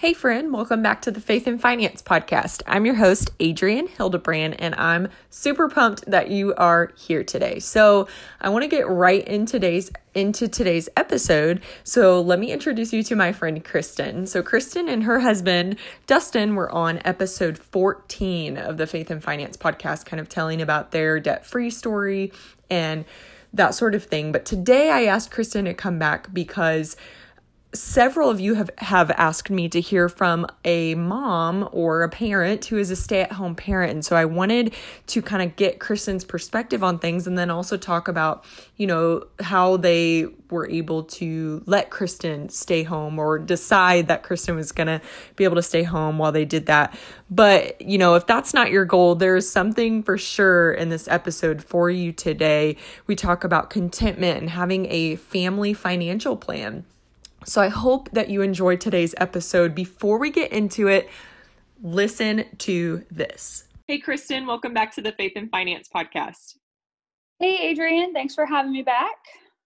Hey, friend, welcome back to the Faith and Finance podcast. I'm your host, Adrienne Hildebrand, and I'm super pumped that you are here today. So, I want to get right in today's into today's episode. So, let me introduce you to my friend Kristen. So, Kristen and her husband, Dustin, were on episode 14 of the Faith and Finance podcast, kind of telling about their debt free story and that sort of thing. But today I asked Kristen to come back because several of you have, have asked me to hear from a mom or a parent who is a stay at home parent. And so I wanted to kind of get Kristen's perspective on things and then also talk about, you know, how they were able to let Kristen stay home or decide that Kristen was going to be able to stay home while they did that. But, you know, if that's not your goal, there's something for sure in this episode for you today. We talk about contentment and having a family financial plan. So I hope that you enjoyed today's episode. Before we get into it, listen to this. Hey, Kristen, welcome back to the Faith and Finance podcast. Hey, Adrienne, thanks for having me back.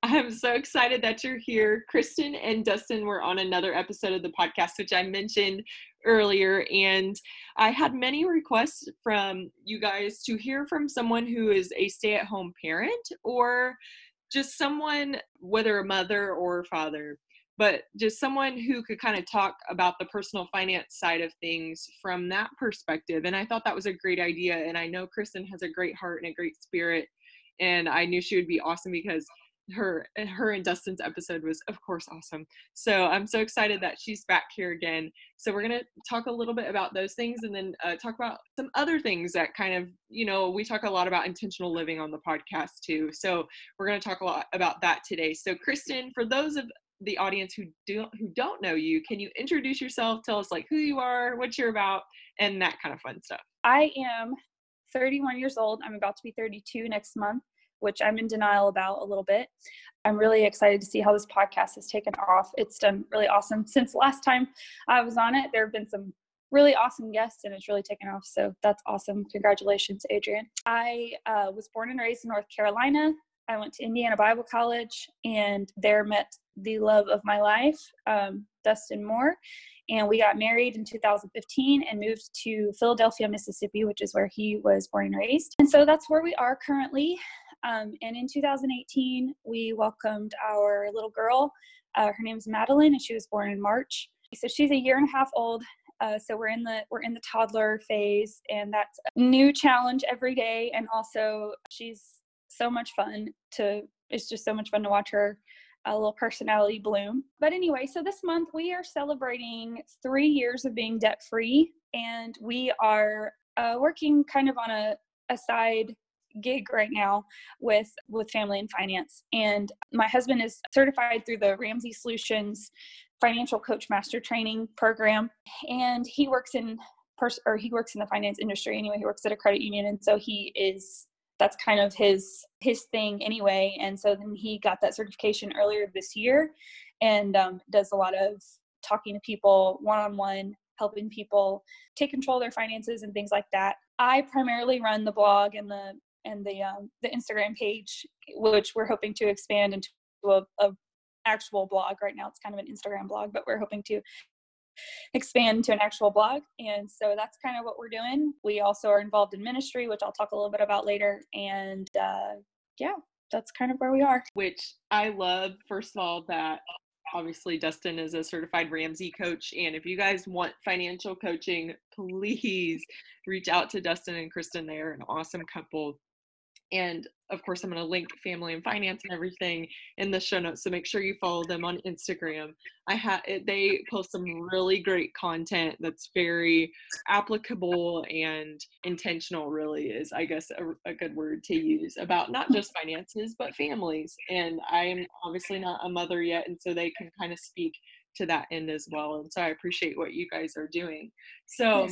I'm so excited that you're here. Kristen and Dustin were on another episode of the podcast, which I mentioned earlier. And I had many requests from you guys to hear from someone who is a stay at home parent or just someone, whether a mother or father, but just someone who could kind of talk about the personal finance side of things from that perspective. And I thought that was a great idea. And I know Kristen has a great heart and a great spirit. And I knew she would be awesome because her her and Dustin's episode was of course awesome. So I'm so excited that she's back here again. So we're gonna talk a little bit about those things and then uh, talk about some other things that kind of you know we talk a lot about intentional living on the podcast too. So we're gonna talk a lot about that today. So Kristen, for those of the audience who don't who don't know you, can you introduce yourself? Tell us like who you are, what you're about, and that kind of fun stuff. I am 31 years old. I'm about to be 32 next month, which I'm in denial about a little bit. I'm really excited to see how this podcast has taken off. It's done really awesome since last time I was on it. There have been some really awesome guests and it's really taken off. So that's awesome. Congratulations, Adrienne I uh, was born and raised in North Carolina. I went to Indiana Bible College and there met the love of my life, um, Dustin Moore. And we got married in 2015 and moved to Philadelphia, Mississippi, which is where he was born and raised. And so that's where we are currently. Um, and in 2018, we welcomed our little girl. Uh, her name's Madeline, and she was born in March. So she's a year and a half old. Uh, so we're in the we're in the toddler phase, and that's a new challenge every day. And also, she's so much fun to. It's just so much fun to watch her a little personality bloom. But anyway, so this month we are celebrating three years of being debt free, and we are uh, working kind of on a, a side gig right now with with family and finance and my husband is certified through the ramsey solutions financial coach master training program and he works in pers- or he works in the finance industry anyway he works at a credit union and so he is that's kind of his his thing anyway. And so then he got that certification earlier this year and um, does a lot of talking to people one-on-one helping people take control of their finances and things like that. I primarily run the blog and the and the um, the instagram page which we're hoping to expand into a, a actual blog. Right now it's kind of an instagram blog but we're hoping to expand to an actual blog. And so that's kind of what we're doing. We also are involved in ministry, which I'll talk a little bit about later. And uh, yeah, that's kind of where we are. Which I love, first of all, that obviously Dustin is a certified Ramsey coach. And if you guys want financial coaching, please reach out to Dustin and Kristen. They're an awesome couple. And of course, I'm going to link family and finance and everything in the show notes. So make sure you follow them on Instagram. I have they post some really great content that's very applicable and intentional. Really is, I guess, a, a good word to use about not just finances but families. And I am obviously not a mother yet, and so they can kind of speak to that end as well. And so I appreciate what you guys are doing. So.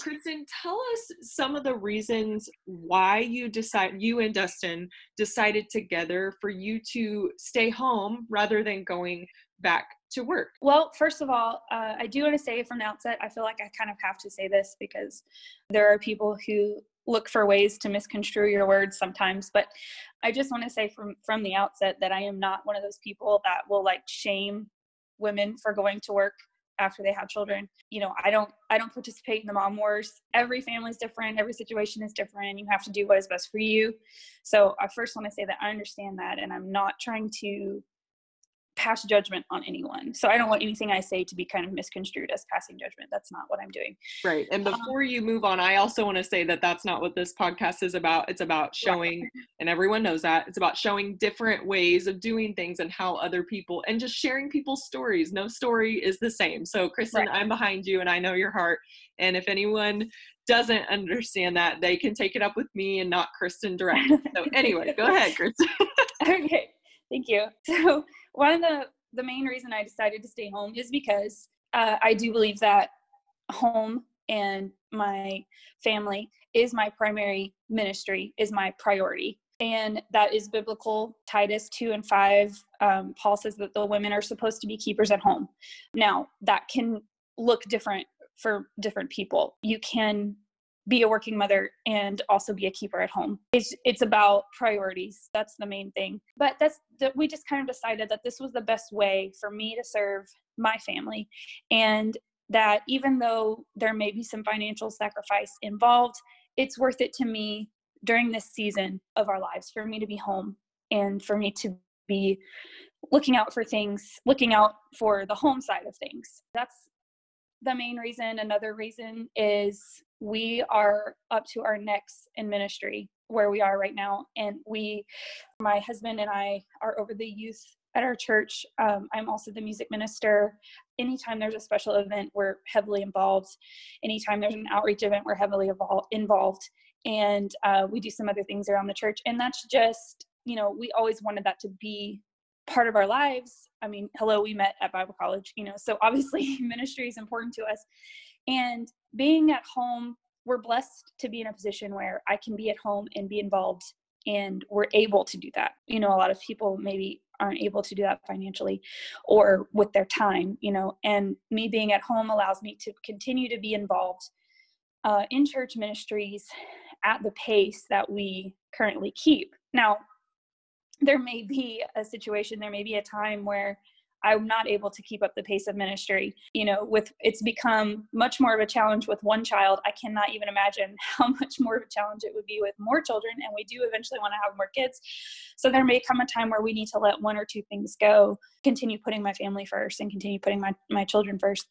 Kristen, tell us some of the reasons why you decide you and Dustin decided together for you to stay home rather than going back to work. Well, first of all, uh, I do want to say from the outset, I feel like I kind of have to say this because there are people who look for ways to misconstrue your words sometimes but i just want to say from from the outset that i am not one of those people that will like shame women for going to work after they have children. You know i don't i don't participate in the mom wars. Every family's different. Every situation is different. You have to do what is best for you. So i first want to say that i understand that and i'm not trying to pass judgment on anyone. So I don't want anything I say to be kind of misconstrued as passing judgment. That's not what I'm doing. Right. And um, before um, you move on, I also want to say that that's not what this podcast is about. It's about showing, right. and everyone knows that, it's about showing different ways of doing things and how other people, and just sharing people's stories. No story is the same. So, Kristen, right. I'm behind you and I know your heart. And if anyone doesn't understand that, they can take it up with me and not Kristen directly. So, anyway, go ahead, Kristen. okay. Thank you. So, one of the the main reason I decided to stay home is because uh, I do believe that home and my family is my primary ministry, is my priority. And that is biblical. Titus 2 and 5, um, Paul says that the women are supposed to be keepers at home. Now, that can look different for different people. You can be a working mother and also be a keeper at home. It's it's about priorities. That's the main thing. But that's that we just kind of decided that this was the best way for me to serve my family and that even though there may be some financial sacrifice involved, it's worth it to me during this season of our lives for me to be home and for me to be looking out for things, looking out for the home side of things. That's the main reason. Another reason is we are up to our necks in ministry where we are right now. And we, my husband and I, are over the youth at our church. Um, I'm also the music minister. Anytime there's a special event, we're heavily involved. Anytime there's an outreach event, we're heavily involved. And uh, we do some other things around the church. And that's just, you know, we always wanted that to be part of our lives. I mean, hello, we met at Bible college, you know, so obviously ministry is important to us. And being at home, we're blessed to be in a position where I can be at home and be involved and we're able to do that. You know, a lot of people maybe aren't able to do that financially or with their time, you know, and me being at home allows me to continue to be involved uh, in church ministries at the pace that we currently keep. Now, there may be a situation, there may be a time where I'm not able to keep up the pace of ministry. You know, with it's become much more of a challenge with one child. I cannot even imagine how much more of a challenge it would be with more children. And we do eventually want to have more kids. So there may come a time where we need to let one or two things go, continue putting my family first and continue putting my, my children first.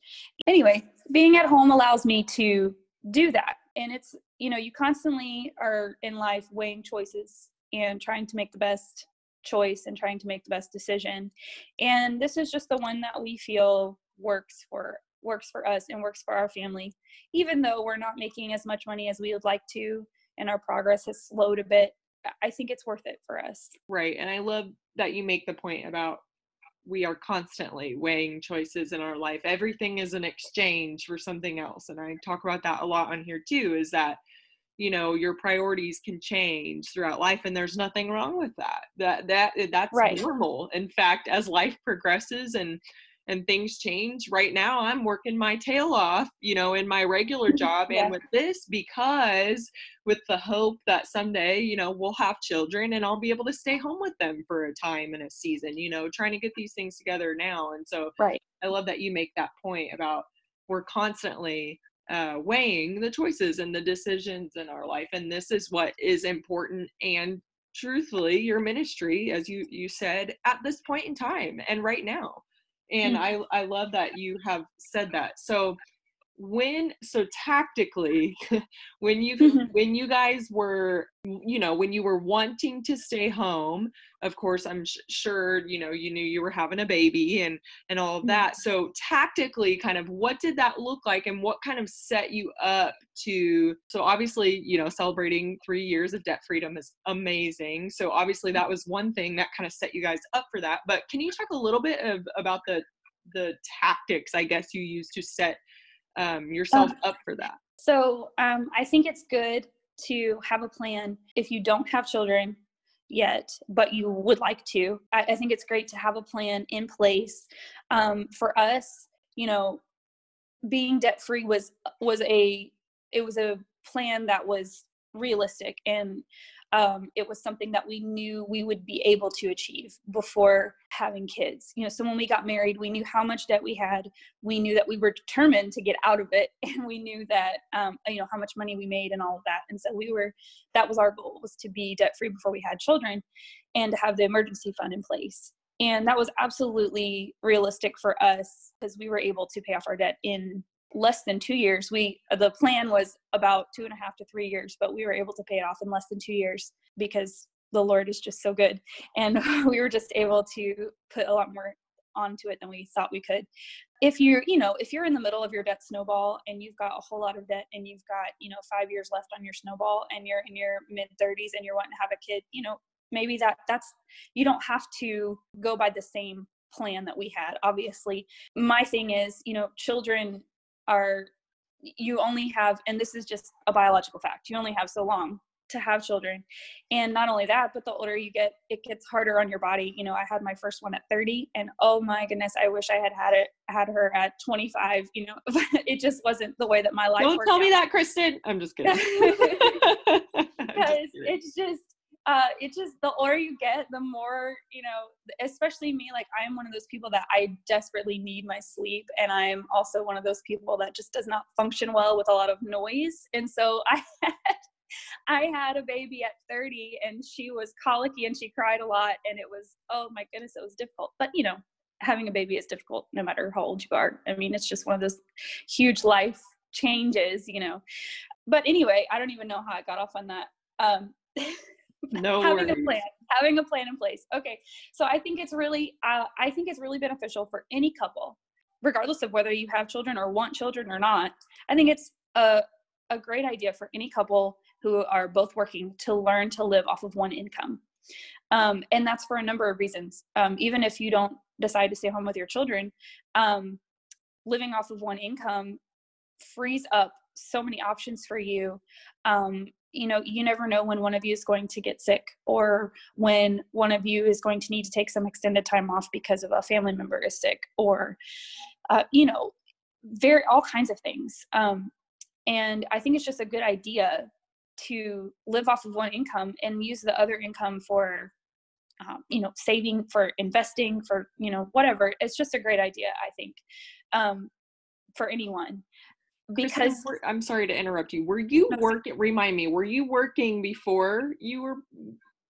Anyway, being at home allows me to do that. And it's, you know, you constantly are in life weighing choices and trying to make the best choice and trying to make the best decision. And this is just the one that we feel works for works for us and works for our family. Even though we're not making as much money as we would like to and our progress has slowed a bit i think it's worth it for us. Right and i love that you make the point about we are constantly weighing choices in our life. Everything is an exchange for something else and i talk about that a lot on here too is that you know your priorities can change throughout life and there's nothing wrong with that that that eh, that's right. normal in fact as life progresses and and things change right now i'm working my tail off you know in my regular job yeah. and with this because with the hope that someday you know we'll have children and i'll be able to stay home with them for a time and a season you know trying to get these things together now and so right i love that you make that point about we're constantly uh, weighing the choices and the decisions in our life and this is what is important and truthfully your ministry as you you said at this point in time and right now and mm-hmm. i i love that you have said that so when so tactically when you mm-hmm. when you guys were you know when you were wanting to stay home of course i'm sh- sure you know you knew you were having a baby and and all of mm-hmm. that so tactically kind of what did that look like and what kind of set you up to so obviously you know celebrating 3 years of debt freedom is amazing so obviously that was one thing that kind of set you guys up for that but can you talk a little bit of about the the tactics i guess you used to set um, yourself uh, up for that? So um, I think it's good to have a plan if you don't have children yet, but you would like to. I, I think it's great to have a plan in place. Um, for us, you know, being debt free was was a it was a plan that was realistic and um, it was something that we knew we would be able to achieve before having kids. You know, so when we got married, we knew how much debt we had. We knew that we were determined to get out of it, and we knew that um, you know how much money we made and all of that. And so we were that was our goal was to be debt free before we had children, and to have the emergency fund in place. And that was absolutely realistic for us because we were able to pay off our debt in less than two years. We the plan was about two and a half to three years, but we were able to pay it off in less than two years because the Lord is just so good, and we were just able to put a lot more onto it than we thought we could. If you're, you know, if you're in the middle of your debt snowball and you've got a whole lot of debt and you've got, you know, five years left on your snowball and you're in your mid 30s and you're wanting to have a kid, you know, maybe that that's you don't have to go by the same plan that we had obviously my thing is you know children are you only have and this is just a biological fact you only have so long to have children. And not only that but the older you get it gets harder on your body. You know i had my first one at 30 and oh my goodness i wish i had had it had her at 25 you know it just wasn't the way that my life don't tell out. me that kristen. I'm just kidding. Because it's just uh, it just the older you get, the more you know. Especially me, like I am one of those people that I desperately need my sleep, and I'm also one of those people that just does not function well with a lot of noise. And so I had I had a baby at 30, and she was colicky and she cried a lot, and it was oh my goodness, it was difficult. But you know, having a baby is difficult no matter how old you are. I mean, it's just one of those huge life changes, you know. But anyway, I don't even know how I got off on that. Um, no having worries. a plan having a plan in place. Okay so i think it's really uh, i think it's really beneficial for any couple regardless of whether you have children or want children or not. I think it's a, a great idea for any couple who are both working to learn to live off of one income. Um, and that's for a number of reasons. Um, even if you don't decide to stay home with your children um, living off of one income frees up so many options for you. Um, you know you never know when one of you is going to get sick or when one of you is going to need to take some extended time off because of a family member is sick or uh, you know very all kinds of things. Um, and i think it's just a good idea to live off of one income and use the other income for um, you know saving for investing for you know whatever. It's just a great idea i think um, for anyone because I'm sorry to interrupt you. Were you no, working? Remind me. Were you working before you were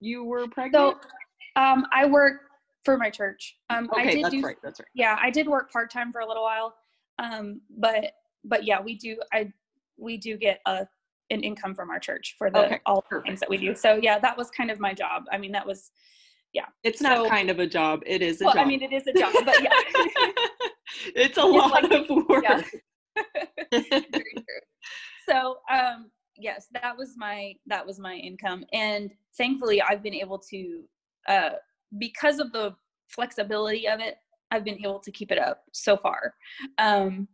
you were pregnant? So, um, I work for my church. Um, okay, I did that's do, right. That's right. Yeah, I did work part time for a little while. Um, but but yeah, we do. I we do get a an income from our church for the okay, all perfect. things that we do. So yeah, that was kind of my job. I mean, that was yeah. It's not so, kind of a job. It is a well, job. I mean, it is a job, but yeah. it's a it's lot like, of work. Yeah. So um, yes, that was my that was my income, and thankfully I've been able to uh, because of the flexibility of it. I've been able to keep it up so far um,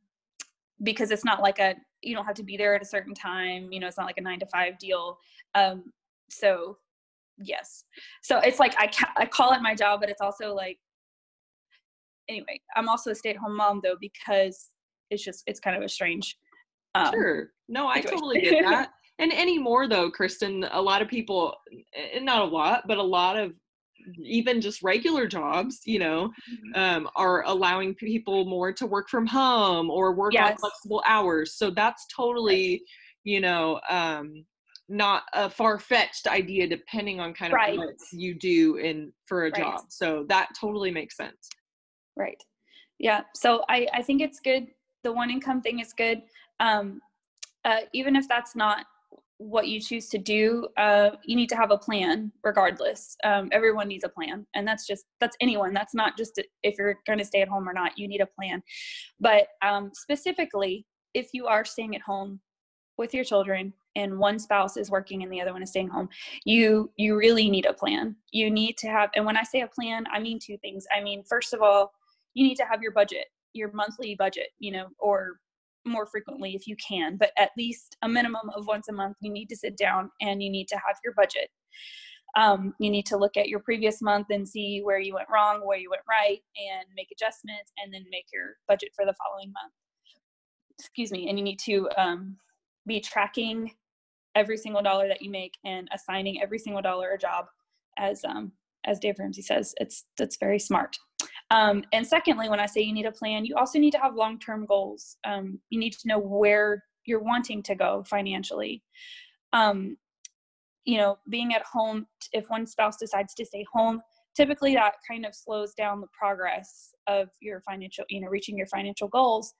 because it's not like a you don't have to be there at a certain time. You know, it's not like a nine to five deal. Um, so yes, so it's like I ca- I call it my job, but it's also like anyway. I'm also a stay at home mom though because it's just it's kind of a strange um, sure no i situation. totally get that and anymore though kristen a lot of people not a lot but a lot of even just regular jobs you know mm-hmm. um, are allowing people more to work from home or work yes. on flexible hours so that's totally right. you know um, not a far-fetched idea depending on kind of right. what you do in for a right. job so that totally makes sense right yeah so i i think it's good the one income thing is good. Um, uh, even if that's not what you choose to do, uh, you need to have a plan regardless. Um, everyone needs a plan. And that's just, that's anyone. That's not just if you're going to stay at home or not, you need a plan. But um, specifically, if you are staying at home with your children and one spouse is working and the other one is staying home you you really need a plan you need to have and when i say a plan i mean two things i mean first of all you need to have your budget your monthly budget, you know, or more frequently if you can, but at least a minimum of once a month, you need to sit down and you need to have your budget. Um, you need to look at your previous month and see where you went wrong, where you went right, and make adjustments, and then make your budget for the following month. Excuse me. And you need to um, be tracking every single dollar that you make and assigning every single dollar a job as um, as Dave Ramsey says, it's that's very smart. Um, and secondly, when I say you need a plan, you also need to have long-term goals. Um, you need to know where you're wanting to go financially. Um, you know, being at home, if one spouse decides to stay home, typically that kind of slows down the progress of your financial, you know, reaching your financial goals.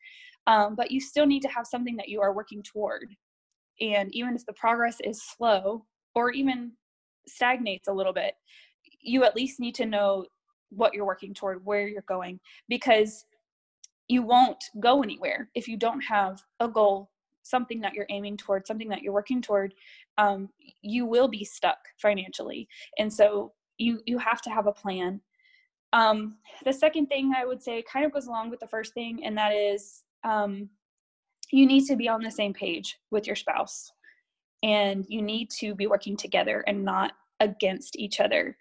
Um, but you still need to have something that you are working toward. And even if the progress is slow or even stagnates a little bit, you at least need to know what you're working toward, where you're going, because you won't go anywhere if you don't have a goal, something that you're aiming toward, something that you're working toward. Um, you will be stuck financially, and so you you have to have a plan. Um, the second thing I would say kind of goes along with the first thing, and that is um, you need to be on the same page with your spouse, and you need to be working together and not against each other.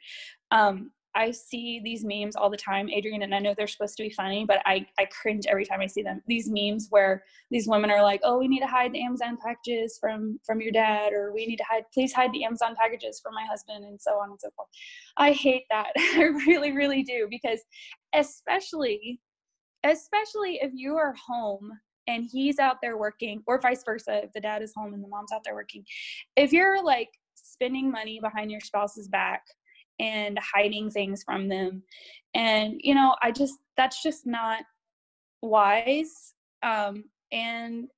Um, I see these memes all the time, Adrienne, and I know they're supposed to be funny, but I, I cringe every time I see them. These memes where these women are like, "Oh, we need to hide the Amazon packages from from your dad," or "We need to hide, please hide the Amazon packages from my husband," and so on and so forth. I hate that. I really, really do because, especially, especially if you are home and he's out there working, or vice versa, if the dad is home and the mom's out there working, if you're like spending money behind your spouse's back and hiding things from them. And you know i just that's just not wise um and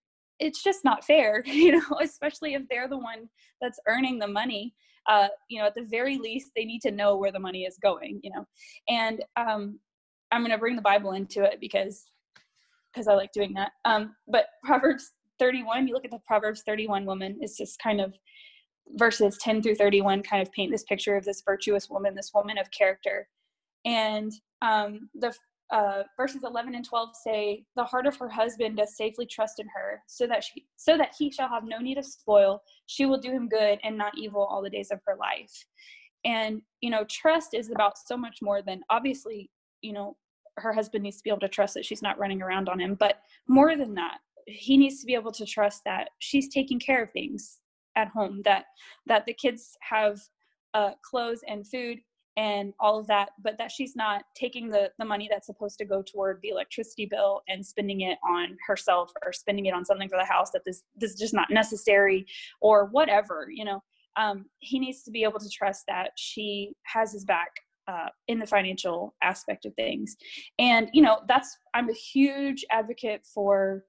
it's just not fair you know especially if they're the one that's earning the money. Uh you know at the very least they need to know where the money is going you know. And um i'm going to bring the bible into it because because i like doing that. Um but proverbs 31 you look at the proverbs 31 woman it's just kind of verses 10 through 31 kind of paint this picture of this virtuous woman, this woman of character. And um, the uh, verses 11 and 12 say, "The heart of her husband does safely trust in her, so that she, so that he shall have no need of spoil. She will do him good and not evil all the days of her life." And you know, trust is about so much more than obviously, you know, her husband needs to be able to trust that she's not running around on him, but more than that, he needs to be able to trust that she's taking care of things at home that that the kids have uh, clothes and food and all of that but that she's not taking the the money that's supposed to go toward the electricity bill and spending it on herself or spending it on something for the house that this this is just not necessary or whatever you know? Um, he needs to be able to trust that she has his back uh, in the financial aspect of things. And you know that's i'm a huge advocate for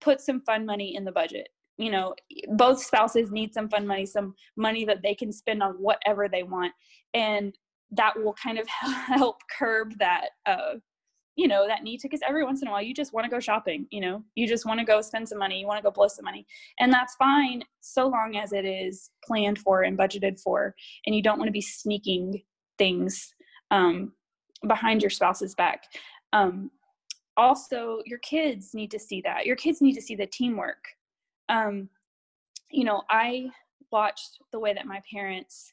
put some fun money in the budget you know both spouses need some fun money some money that they can spend on whatever they want. And that will kind of help curb that uh you know that need to because every once in a while you just want to go shopping you know? You just want to go spend some money you want to go blow some money. And that's fine so long as it is planned for and budgeted for and you don't want to be sneaking things um, behind your spouse's back. Um, also your kids need to see that. Your kids need to see the teamwork um, you know, I watched the way that my parents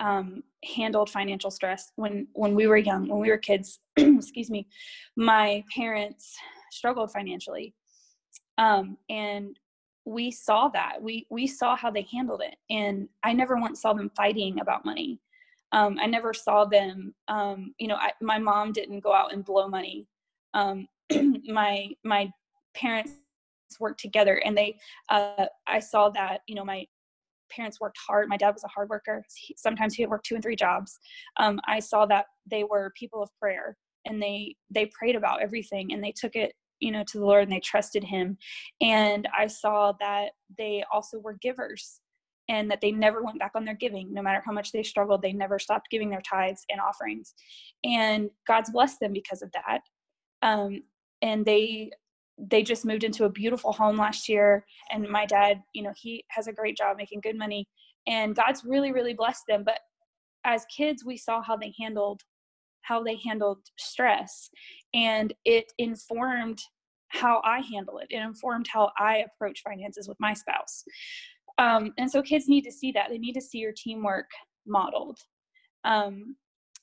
um, handled financial stress when when we were young, when we were kids. excuse me, my parents struggled financially, um, and we saw that. We we saw how they handled it, and I never once saw them fighting about money. Um, I never saw them. Um, you know, I, my mom didn't go out and blow money. Um, my my parents work together and they uh, i saw that you know my parents worked hard my dad was a hard worker he, sometimes he would work two and three jobs um, i saw that they were people of prayer and they they prayed about everything and they took it you know to the lord and they trusted him and i saw that they also were givers and that they never went back on their giving no matter how much they struggled they never stopped giving their tithes and offerings and god's blessed them because of that um, and they they just moved into a beautiful home last year and my dad you know he has a great job making good money and god's really really blessed them but as kids we saw how they handled how they handled stress and it informed how i handle it. It informed how i approach finances with my spouse. Um, and so kids need to see that. They need to see your teamwork modeled. Um,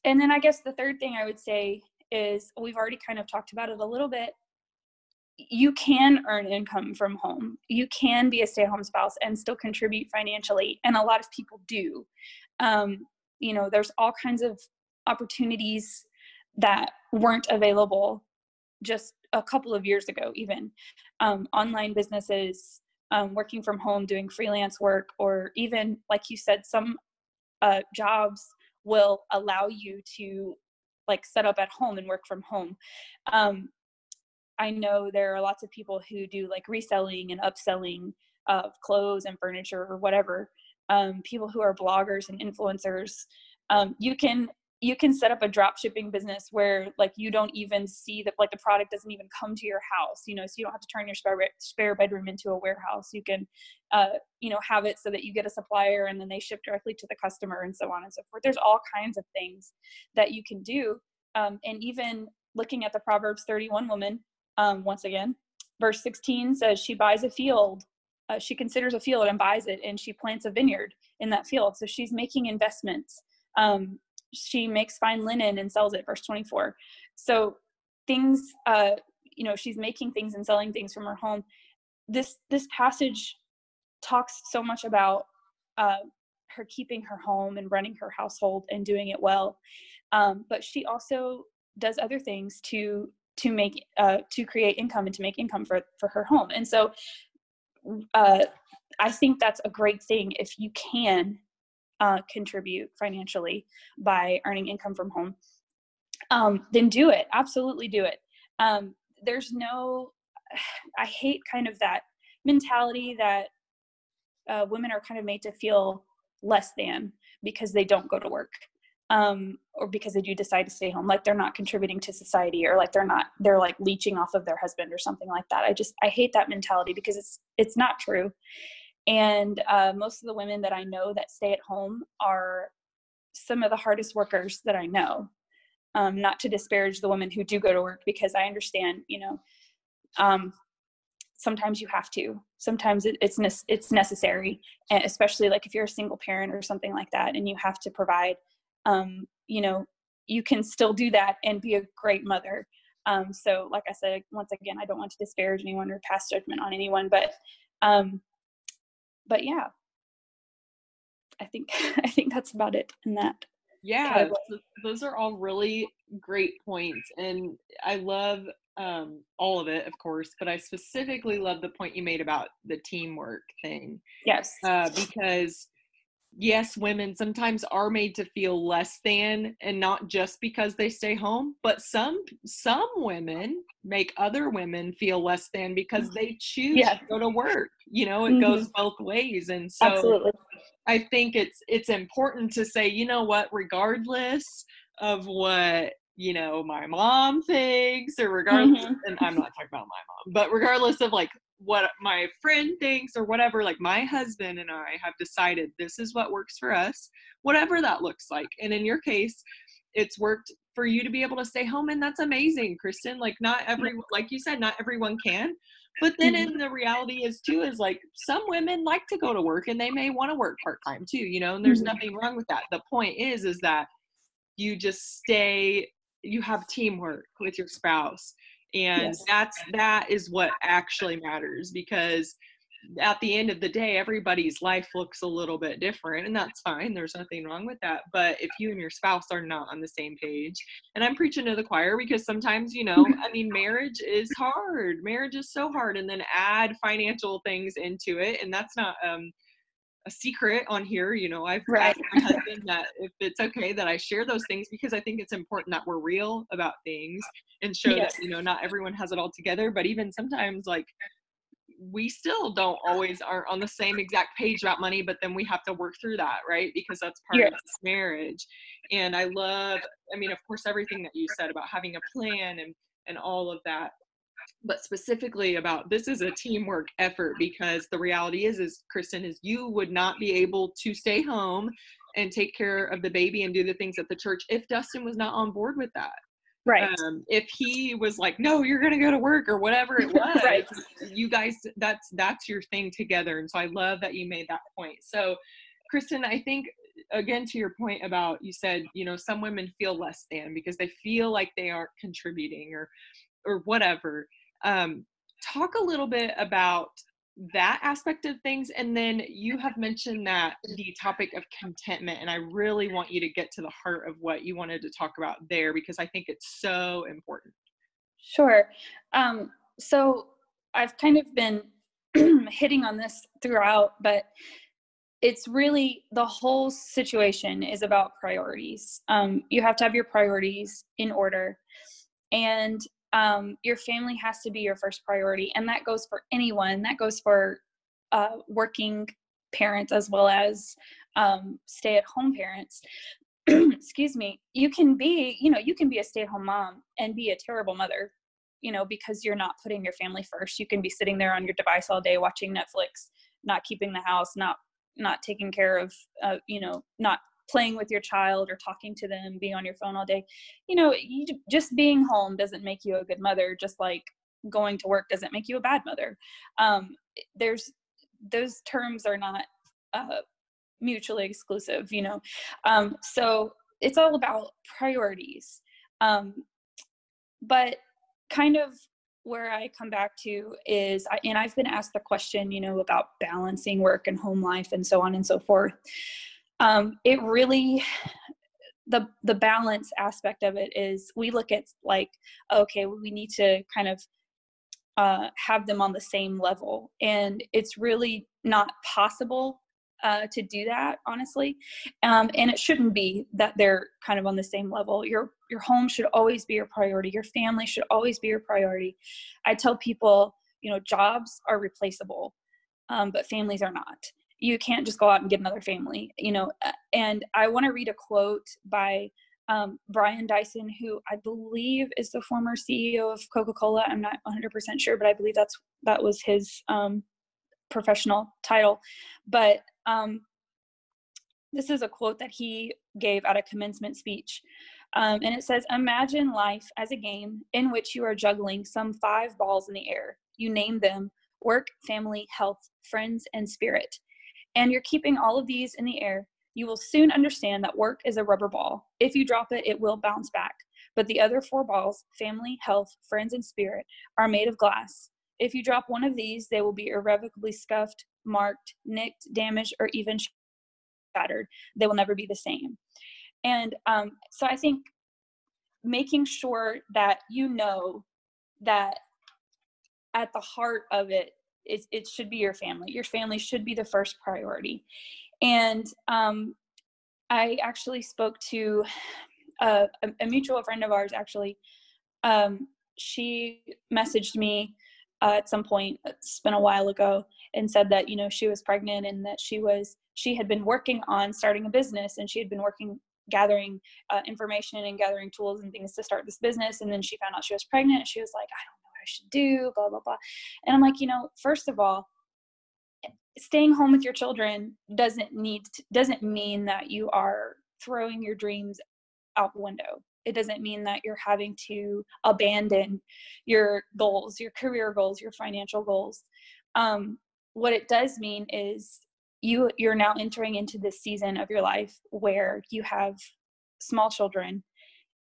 and then i guess the third thing i would say is we've already kind of talked about it a little bit you can earn income from home. You can be a stay at home spouse and still contribute financially. And a lot of people do. Um, you know, there's all kinds of opportunities that weren't available just a couple of years ago, even um, online businesses, um, working from home, doing freelance work, or even, like you said, some uh, jobs will allow you to like set up at home and work from home. Um, I know there are lots of people who do like reselling and upselling of clothes and furniture or whatever. Um, people who are bloggers and influencers. Um, you can you can set up a drop shipping business where like you don't even see that like the product doesn't even come to your house you know so you don't have to turn your spare, spare bedroom into a warehouse you can uh, you know have it so that you get a supplier and then they ship directly to the customer and so on and so forth there's all kinds of things that you can do um, and even looking at the proverbs 31 woman um, once again. Verse 16 says she buys a field uh, she considers a field and buys it and she plants a vineyard in that field. So she's making investments. Um, she makes fine linen and sells it verse 24 so things uh, you know she's making things and selling things from her home. This this passage talks so much about uh, her keeping her home and running her household and doing it well. Um, but she also does other things to to make uh, to create income and to make income for for her home. And so uh, i think that's a great thing if you can uh, contribute financially by earning income from home um, then do it. Absolutely do it. Um, there's no i hate kind of that mentality that uh, women are kind of made to feel less than because they don't go to work um, or because they do decide to stay home like they're not contributing to society or like they're not they're like leeching off of their husband or something like that. I just i hate that mentality because it's it's not true. And uh, most of the women that i know that stay at home are some of the hardest workers that i know. Um, not to disparage the women who do go to work because i understand you know um, sometimes you have to. Sometimes it, it's ne- it's necessary and especially like if you're a single parent or something like that and you have to provide um, you know you can still do that and be a great mother. Um, so like i said once again i don't want to disparage anyone or pass judgment on anyone but um, but yeah. I think i think that's about it in that yeah those are all really great points and i love um, all of it of course but i specifically love the point you made about the teamwork thing yes. uh, because yes, women sometimes are made to feel less than and not just because they stay home, but some some women make other women feel less than because mm-hmm. they choose yeah. to go to work. You know, it mm-hmm. goes both ways. And so Absolutely. I think it's it's important to say, you know what, regardless of what you know my mom thinks or regardless mm-hmm. and i'm not talking about my mom but regardless of like what my friend thinks or whatever like my husband and i have decided this is what works for us whatever that looks like. And in your case it's worked for you to be able to stay home and that's amazing kristen. Like not every like you said not everyone can. But then mm-hmm. in the reality is too is like some women like to go to work and they may want to work part-time too you know and there's mm-hmm. nothing wrong with that. The point is is that you just stay you have teamwork with your spouse and yes. that's that is what actually matters because at the end of the day everybody's life looks a little bit different and that's fine there's nothing wrong with that but if you and your spouse are not on the same page and i'm preaching to the choir because sometimes you know i mean marriage is hard marriage is so hard and then add financial things into it and that's not um a secret on here. You know, I've right. asked my husband that if it's okay that I share those things because I think it's important that we're real about things and show yes. that, you know, not everyone has it all together. But even sometimes like we still don't always are on the same exact page about money, but then we have to work through that, right? Because that's part yes. of this marriage. And I love, I mean, of course, everything that you said about having a plan and and all of that but specifically about this is a teamwork effort because the reality is is kristen is you would not be able to stay home and take care of the baby and do the things at the church if dustin was not on board with that. Right. Um, if he was like no you're gonna go to work or whatever it was right. you guys that's that's your thing together and so i love that you made that point. So kristen i think again to your point about you said you know some women feel less than because they feel like they aren't contributing or or whatever um, talk a little bit about that aspect of things and then you have mentioned that the topic of contentment and i really want you to get to the heart of what you wanted to talk about there because i think it's so important. Sure. Um, so i've kind of been hitting on this throughout but it's really the whole situation is about priorities. Um, you have to have your priorities in order and um, your family has to be your first priority and that goes for anyone. That goes for uh, working parents as well as um, stay at home parents. Excuse me. You can be you know you can be a stay at home mom and be a terrible mother you know because you're not putting your family first. You can be sitting there on your device all day watching netflix not keeping the house not not taking care of uh, you know not playing with your child or talking to them being on your phone all day you know you, just being home doesn't make you a good mother just like going to work doesn't make you a bad mother. Um, there's those terms are not uh, mutually exclusive you know. Um, so it's all about priorities. Um, but kind of where I come back to is, and I've been asked the question, you know, about balancing work and home life and so on and so forth. Um, it really, the the balance aspect of it is we look at like, okay, we need to kind of uh, have them on the same level, and it's really not possible uh, to do that honestly. Um, and it shouldn't be that they're kind of on the same level. Your your home should always be your priority. Your family should always be your priority. I tell people you know jobs are replaceable um, but families are not you can't just go out and get another family you know and i want to read a quote by um, Brian Dyson, who I believe is the former CEO of Coca-Cola. I'm not 100% sure, but I believe that's that was his um, professional title. But um, this is a quote that he gave at a commencement speech. Um, and it says, Imagine life as a game in which you are juggling some five balls in the air. You name them work, family, health, friends, and spirit. And you're keeping all of these in the air. You will soon understand that work is a rubber ball. If you drop it, it will bounce back. But the other four balls family, health, friends, and spirit are made of glass. If you drop one of these, they will be irrevocably scuffed, marked, nicked, damaged, or even shattered. They will never be the same. And um, so I think making sure that you know that at the heart of it is it should be your family. Your family should be the first priority. And um, I actually spoke to a, a, mutual friend of ours. Actually, um, she messaged me uh, at some point it's been a while ago and said that you know she was pregnant and that she was she had been working on starting a business and she had been working gathering uh, information and gathering tools and things to start this business and then she found out she was pregnant she was like i don't should do blah blah blah. And i'm like you know first of all staying home with your children doesn't need to, doesn't mean that you are throwing your dreams out the window. It doesn't mean that you're having to abandon your goals your career goals your financial goals. Um, what it does mean is you you're now entering into this season of your life where you have small children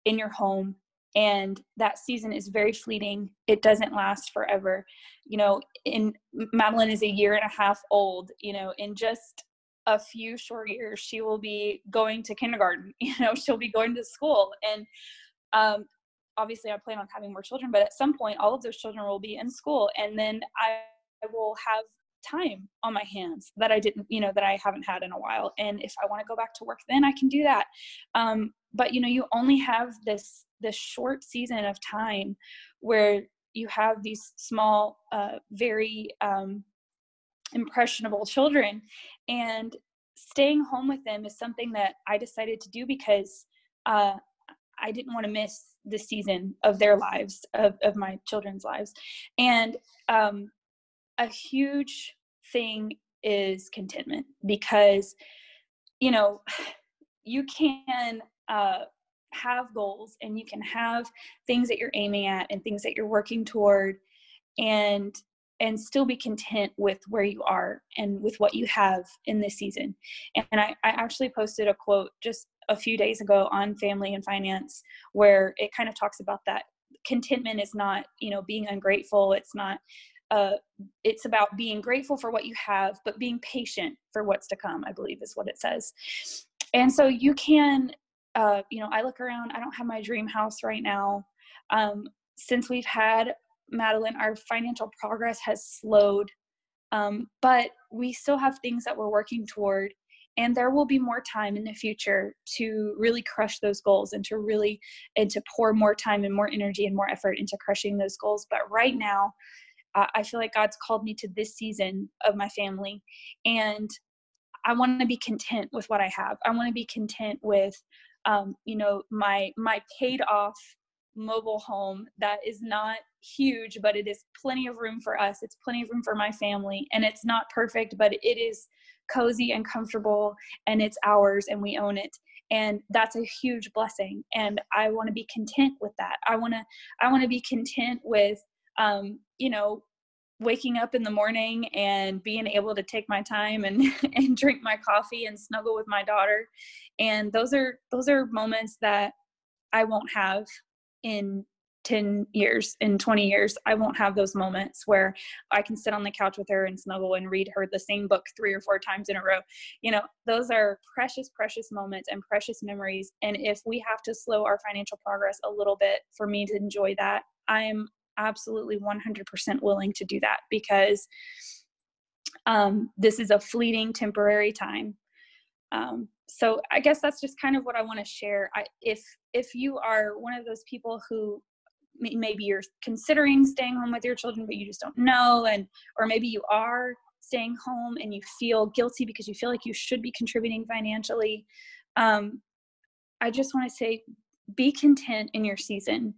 in your home and that season is very fleeting. It doesn't last forever. You know in madeline is a year and a half old you know in just a few short years she will be going to kindergarten you know she'll be going to school. And um, obviously i plan on having more children but at some point all of those children will be in school and then i will have time on my hands that i didn't you know that i haven't had in a while. And if i want to go back to work then i can do that. Um, but you know you only have this this short season of time where you have these small uh, very um, impressionable children. And staying home with them is something that i decided to do because uh, i didn't want to miss the season of their lives of, of my children's lives. And um, a huge thing is contentment because you know you can uh, have goals and you can have things that you're aiming at and things that you're working toward and and still be content with where you are and with what you have in this season. And I, I actually posted a quote just a few days ago on family and finance where it kind of talks about that. Contentment is not you know being ungrateful. It's not uh, it's about being grateful for what you have but being patient for what's to come i believe is what it says. And so you can uh, you know i look around i don't have my dream house right now. Um, since we've had madeline our financial progress has slowed um, but we still have things that we're working toward and there will be more time in the future to really crush those goals and to really and to pour more time and more energy and more effort into crushing those goals. But right now uh, i feel like god's called me to this season of my family and i want to be content with what i have. I want to be content with um, you know my my paid off mobile home that is not huge but it is plenty of room for us. It's plenty of room for my family and it's not perfect but it is cozy and comfortable and it's ours and we own it. And that's a huge blessing and i want to be content with that. I want to i want to be content with um you know waking up in the morning and being able to take my time and and drink my coffee and snuggle with my daughter. And those are those are moments that i won't have in 10 years in 20 years. I won't have those moments where i can sit on the couch with her and snuggle and read her the same book three or four times in a row. You know those are precious precious moments and precious memories. And if we have to slow our financial progress a little bit for me to enjoy that i'm absolutely 100% willing to do that because um, this is a fleeting temporary time. Um, so i guess that's just kind of what i want to share. I, if if you are one of those people who maybe you're considering staying home with your children but you just don't know and or maybe you are staying home and you feel guilty because you feel like you should be contributing financially um, i just want to say be content in your season.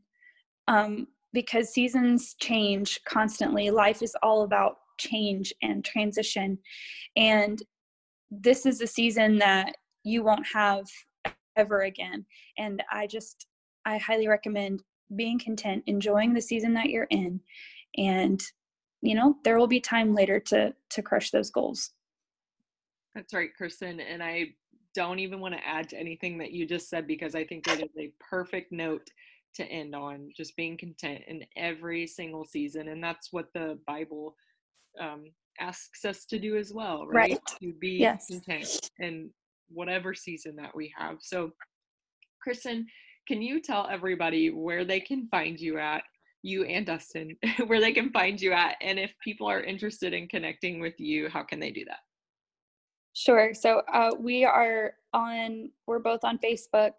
Um, because seasons change constantly. Life is all about change and transition. And this is a season that you won't have ever again. And i just i highly recommend being content, enjoying the season that you're in, and you know there will be time later to to crush those goals. That's right, Kristen, and I don't even want to add to anything that you just said because I think that is a perfect note to end on. Just being content in every single season, and that's what the Bible um, asks us to do as well, right? right. To be yes. content in whatever season that we have. So, Kristen, can you tell everybody where they can find you at, you and Dustin, where they can find you at, and if people are interested in connecting with you, how can they do that? Sure. So uh, we are on, we're both on Facebook,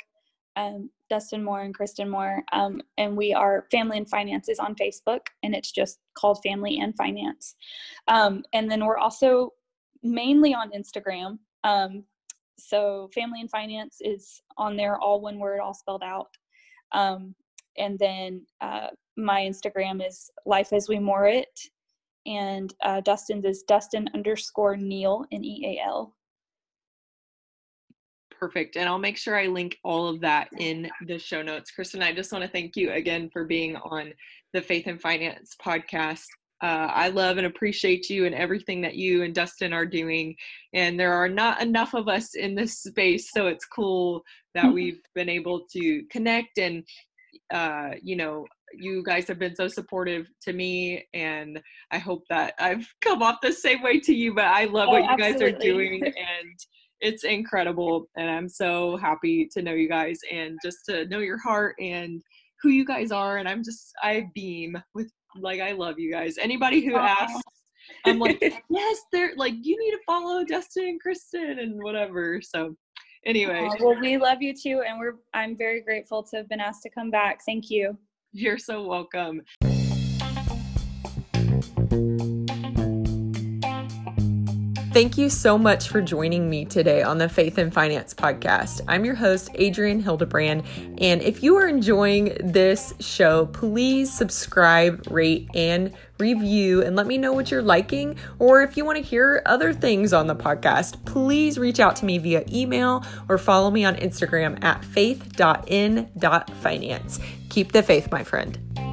um, Dustin Moore and Kristen Moore, um, and we are Family and Finances on Facebook, and it's just called Family and Finance. Um, and then we're also mainly on Instagram. Um, so family and finance is on there all one word all spelled out um, and then uh, my instagram is life as we more it and uh, dustin's is dustin underscore neal n-e-a-l perfect and i'll make sure i link all of that in the show notes kristen i just want to thank you again for being on the faith and finance podcast uh, I love and appreciate you and everything that you and Dustin are doing. And there are not enough of us in this space, so it's cool that mm-hmm. we've been able to connect. And, uh, you know, you guys have been so supportive to me, and I hope that I've come off the same way to you. But I love oh, what you absolutely. guys are doing, and it's incredible. And I'm so happy to know you guys and just to know your heart and who you guys are and i'm just i beam with like I love you guys. Anybody who asks, I'm like, yes, they're like you need to follow Dustin and Kristen and whatever. So anyway. well, we love you too, and we're I'm very grateful to have been asked to come back. Thank you. You're so welcome. Thank you so much for joining me today on the Faith and Finance podcast. I'm your host, Adrienne Hildebrand. And if you are enjoying this show, please subscribe, rate, and review and let me know what you're liking. Or if you want to hear other things on the podcast, please reach out to me via email or follow me on Instagram at faith.in.finance. Keep the faith, my friend.